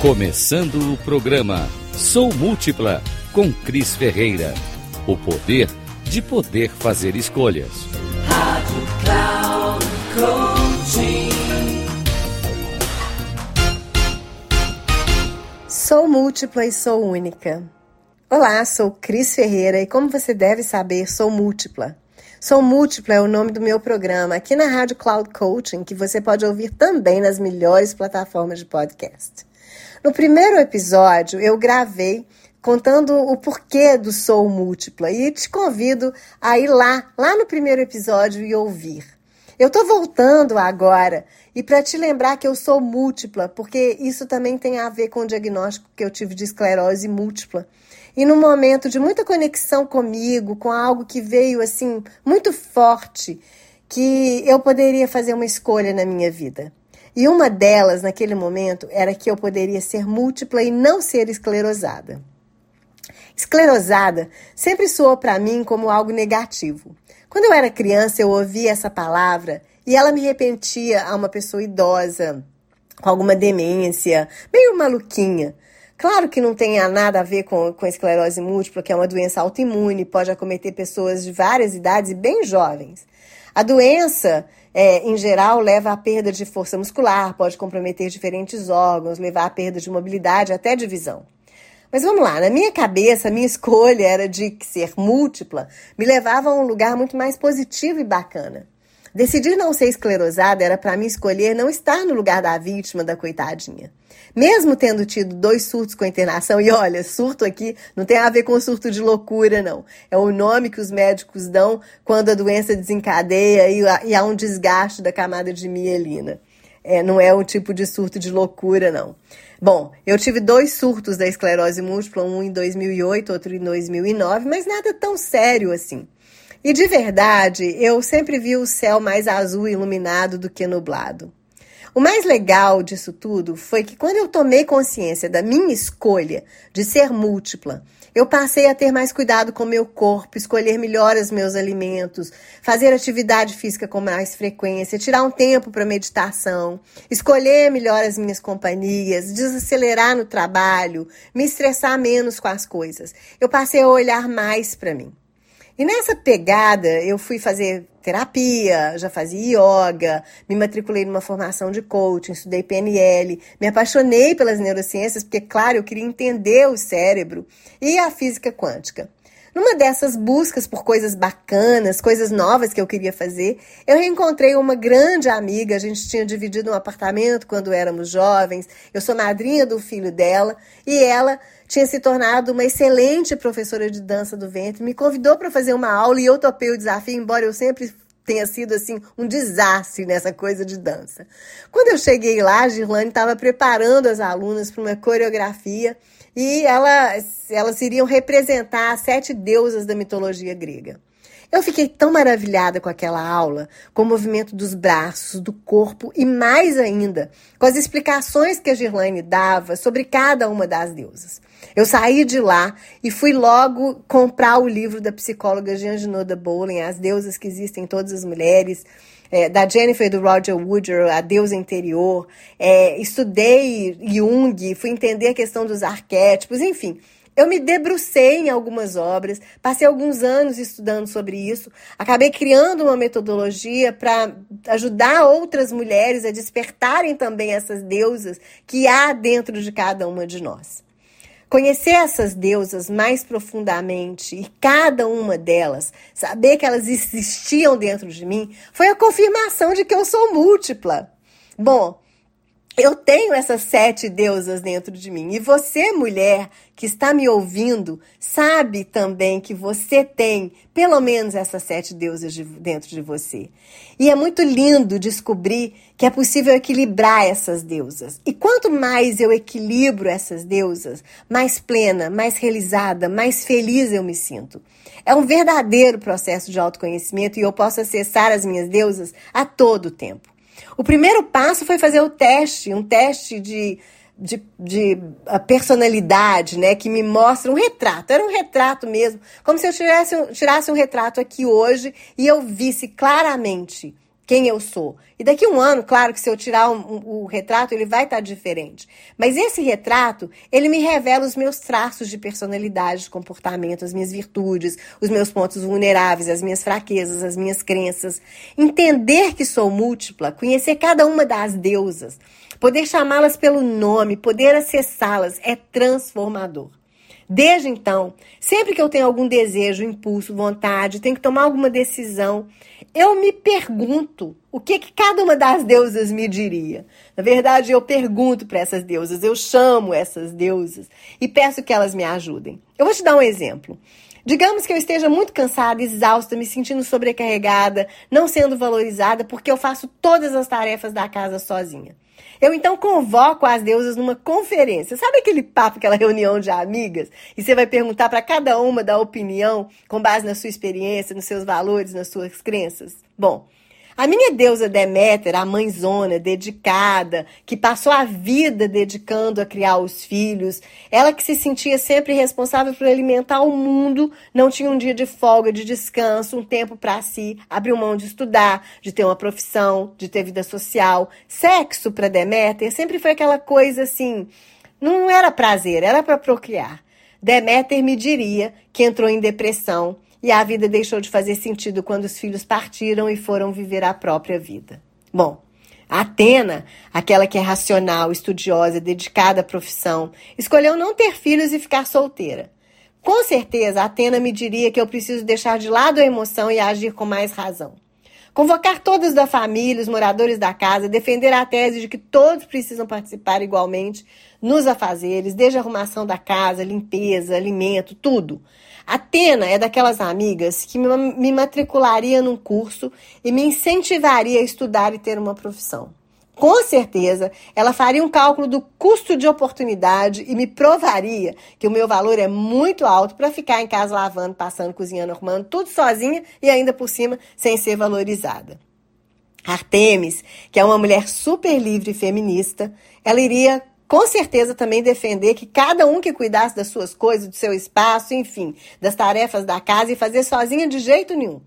Começando o programa Sou Múltipla com Cris Ferreira. O poder de poder fazer escolhas. Rádio Cloud Coaching. Sou múltipla e sou única. Olá, sou Cris Ferreira e como você deve saber, sou múltipla. Sou Múltipla é o nome do meu programa aqui na Rádio Cloud Coaching, que você pode ouvir também nas melhores plataformas de podcast. No primeiro episódio, eu gravei contando o porquê do Sou Múltipla e te convido a ir lá, lá no primeiro episódio e ouvir. Eu tô voltando agora e para te lembrar que eu sou múltipla, porque isso também tem a ver com o diagnóstico que eu tive de esclerose múltipla. E num momento de muita conexão comigo, com algo que veio assim muito forte, que eu poderia fazer uma escolha na minha vida. E uma delas, naquele momento, era que eu poderia ser múltipla e não ser esclerosada. Esclerosada sempre soou para mim como algo negativo. Quando eu era criança, eu ouvia essa palavra e ela me repetia a uma pessoa idosa, com alguma demência, meio maluquinha. Claro que não tem nada a ver com, com esclerose múltipla, que é uma doença autoimune, pode acometer pessoas de várias idades e bem jovens. A doença, é, em geral, leva à perda de força muscular, pode comprometer diferentes órgãos, levar à perda de mobilidade, até de visão. Mas vamos lá, na minha cabeça, a minha escolha era de ser múltipla, me levava a um lugar muito mais positivo e bacana. Decidir não ser esclerosada era para mim escolher não estar no lugar da vítima, da coitadinha. Mesmo tendo tido dois surtos com a internação, e olha, surto aqui não tem a ver com surto de loucura, não. É o nome que os médicos dão quando a doença desencadeia e, há um desgaste da camada de mielina. É, não é o tipo de surto de loucura, não. Bom, eu tive dois surtos da esclerose múltipla, um em 2008, outro em 2009, mas nada tão sério assim. E de verdade, eu sempre vi o céu mais azul e iluminado do que nublado. O mais legal disso tudo foi que quando eu tomei consciência da minha escolha de ser múltipla, eu passei a ter mais cuidado com meu corpo, escolher melhor os meus alimentos, fazer atividade física com mais frequência, tirar um tempo para meditação, escolher melhor as minhas companhias, desacelerar no trabalho, me estressar menos com as coisas. Eu passei a olhar mais para mim. E nessa pegada, eu fui fazer terapia, já fazia yoga, me matriculei numa formação de coaching, estudei PNL, me apaixonei pelas neurociências, porque, claro, eu queria entender o cérebro e a física quântica. Numa dessas buscas por coisas bacanas, coisas novas que eu queria fazer, eu reencontrei uma grande amiga. A gente tinha dividido um apartamento quando éramos jovens. Eu sou madrinha do filho dela e ela tinha se tornado uma excelente professora de dança do ventre, me convidou para fazer uma aula e eu topei o desafio, embora eu sempre tenha sido assim um desastre nessa coisa de dança. Quando eu cheguei lá, a Girlane estava preparando as alunas para uma coreografia e elas, elas iriam representar as sete deusas da mitologia grega. Eu fiquei tão maravilhada com aquela aula, com o movimento dos braços, do corpo e mais ainda com as explicações que a Girlane dava sobre cada uma das deusas. Eu saí de lá e fui logo comprar o livro da psicóloga Jean Genoda Bowling, As Deusas que Existem em Todas as Mulheres, é, da Jennifer do Roger Woodrow, A Deusa Interior. É, estudei Jung, fui entender a questão dos arquétipos, enfim. Eu me debrucei em algumas obras, passei alguns anos estudando sobre isso, acabei criando uma metodologia para ajudar outras mulheres a despertarem também essas deusas que há dentro de cada uma de nós. Conhecer essas deusas mais profundamente e cada uma delas, saber que elas existiam dentro de mim, foi a confirmação de que eu sou múltipla. Bom, eu tenho essas sete deusas dentro de mim. E você, mulher que está me ouvindo, sabe também que você tem pelo menos essas sete deusas de, dentro de você. E é muito lindo descobrir que é possível equilibrar essas deusas. E quanto mais eu equilibro essas deusas, mais plena, mais realizada, mais feliz eu me sinto. É um verdadeiro processo de autoconhecimento e eu posso acessar as minhas deusas a todo tempo. O primeiro passo foi fazer o teste, um teste de, de, de personalidade, né? Que me mostra um retrato. Era um retrato mesmo, como se eu tivesse, tirasse um retrato aqui hoje e eu visse claramente quem eu sou. E daqui a um ano, claro que se eu tirar o um, um, retrato, ele vai estar diferente. Mas esse retrato, ele me revela os meus traços de personalidade, de comportamento, as minhas virtudes, os meus pontos vulneráveis, as minhas fraquezas, as minhas crenças. Entender que sou múltipla, conhecer cada uma das deusas, poder chamá-las pelo nome, poder acessá-las, é transformador. Desde então, sempre que eu tenho algum desejo, impulso, vontade, tenho que tomar alguma decisão, eu me pergunto o que, que cada uma das deusas me diria. Na verdade, eu pergunto para essas deusas, eu chamo essas deusas e peço que elas me ajudem. Eu vou te dar um exemplo. Digamos que eu esteja muito cansada, exausta, me sentindo sobrecarregada, não sendo valorizada porque eu faço todas as tarefas da casa sozinha. Eu então convoco as deusas numa conferência. Sabe aquele papo, aquela reunião de amigas? E você vai perguntar para cada uma da opinião com base na sua experiência, nos seus valores, nas suas crenças? Bom, a minha deusa Deméter, a mãezona dedicada, que passou a vida dedicando a criar os filhos, ela que se sentia sempre responsável por alimentar o mundo, não tinha um dia de folga, de descanso, um tempo para si, abriu mão de estudar, de ter uma profissão, de ter vida social. Sexo para Deméter sempre foi aquela coisa assim, não era prazer, era para procriar. Deméter me diria que entrou em depressão e a vida deixou de fazer sentido quando os filhos partiram e foram viver a própria vida. Bom, Atena, aquela que é racional, estudiosa, dedicada à profissão, escolheu não ter filhos e ficar solteira. Com certeza, Atena me diria que eu preciso deixar de lado a emoção e agir com mais razão. Convocar todos da família, os moradores da casa, defender a tese de que todos precisam participar igualmente nos afazeres, desde a arrumação da casa, limpeza, alimento, tudo. Atena é daquelas amigas que me matricularia num curso e me incentivaria a estudar e ter uma profissão. Com certeza, ela faria um cálculo do custo de oportunidade e me provaria que o meu valor é muito alto para ficar em casa lavando, passando, cozinhando, arrumando tudo sozinha e ainda por cima sem ser valorizada. Artemis, que é uma mulher super livre e feminista, ela iria com certeza também defender que cada um que cuidasse das suas coisas, do seu espaço, enfim, das tarefas da casa e fazer sozinha de jeito nenhum.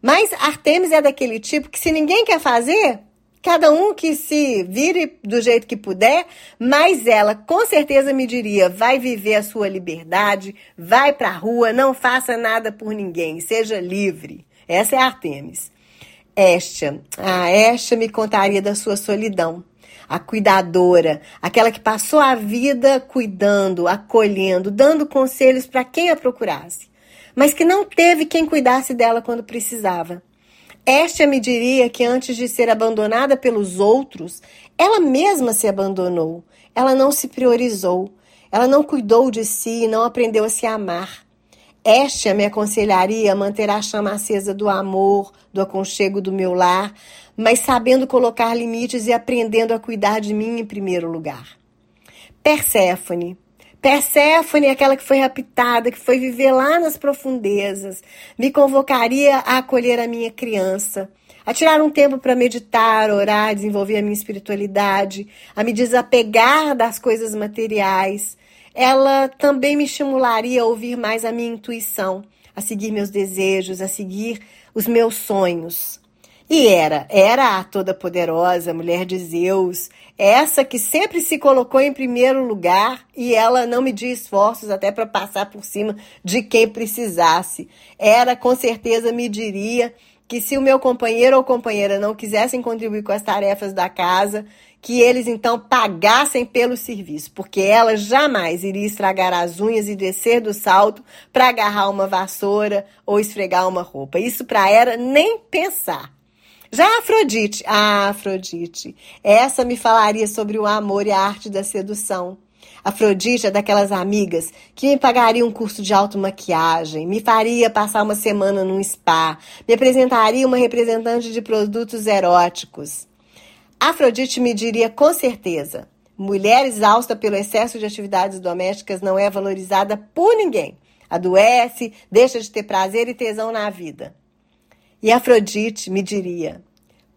Mas Artemis é daquele tipo que se ninguém quer fazer, cada um que se vire do jeito que puder, mas ela com certeza me diria: vai viver a sua liberdade, vai pra rua, não faça nada por ninguém, seja livre. Essa é Artemis. Estia. A Estia me contaria da sua solidão a cuidadora, aquela que passou a vida cuidando, acolhendo, dando conselhos para quem a procurasse, mas que não teve quem cuidasse dela quando precisava. Esta me diria que antes de ser abandonada pelos outros, ela mesma se abandonou, ela não se priorizou, ela não cuidou de si e não aprendeu a se amar. Esta me aconselharia a manter a chama acesa do amor, do aconchego do meu lar, mas sabendo colocar limites e aprendendo a cuidar de mim em primeiro lugar. Perséfone. Perséfone, aquela que foi raptada, que foi viver lá nas profundezas, me convocaria a acolher a minha criança, a tirar um tempo para meditar, orar, desenvolver a minha espiritualidade, a me desapegar das coisas materiais. Ela também me estimularia a ouvir mais a minha intuição, a seguir meus desejos, a seguir os meus sonhos. E era, era a toda-poderosa mulher de Zeus, essa que sempre se colocou em primeiro lugar e ela não media esforços até para passar por cima de quem precisasse. Era, com certeza, me diria que se o meu companheiro ou companheira não quisessem contribuir com as tarefas da casa, que eles então pagassem pelo serviço, porque ela jamais iria estragar as unhas e descer do salto para agarrar uma vassoura ou esfregar uma roupa. Isso para ela nem pensar. Já a Afrodite, a Afrodite, essa me falaria sobre o amor e a arte da sedução. Afrodite é daquelas amigas que me pagaria um curso de automaquiagem, me faria passar uma semana num spa, me apresentaria uma representante de produtos eróticos. Afrodite me diria com certeza: mulher exausta pelo excesso de atividades domésticas não é valorizada por ninguém. Adoece, deixa de ter prazer e tesão na vida. E Afrodite me diria: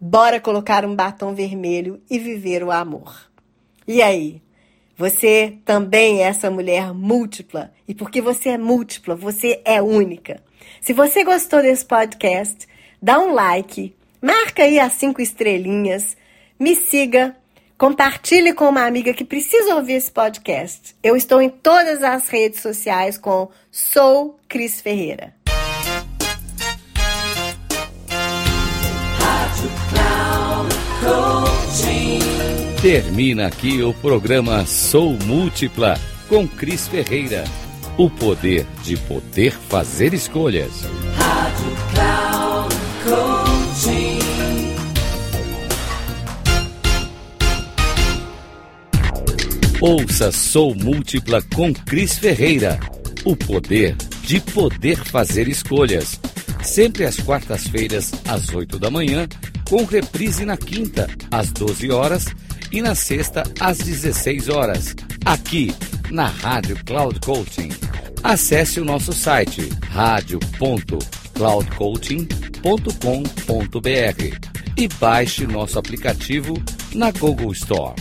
bora colocar um batom vermelho e viver o amor. E aí? Você também é essa mulher múltipla. E porque você é múltipla, você é única. Se você gostou desse podcast, dá um like, Marca aí as cinco estrelinhas, me siga, compartilhe com uma amiga que precisa ouvir esse podcast. Eu estou em todas as redes sociais com Sou Cris Ferreira. Termina aqui o programa Sou Múltipla com Cris Ferreira. O poder de poder fazer escolhas. Rádio Cloud Coaching. Ouça Sou Múltipla com Cris Ferreira. O poder de poder fazer escolhas. Sempre às quartas-feiras, às 8 da manhã, com reprise na quinta, às 12 horas e na sexta, às 16 horas, aqui na Rádio Cloud Coaching. Acesse o nosso site radio.cloudcoaching.com.br e baixe nosso aplicativo na Google Store.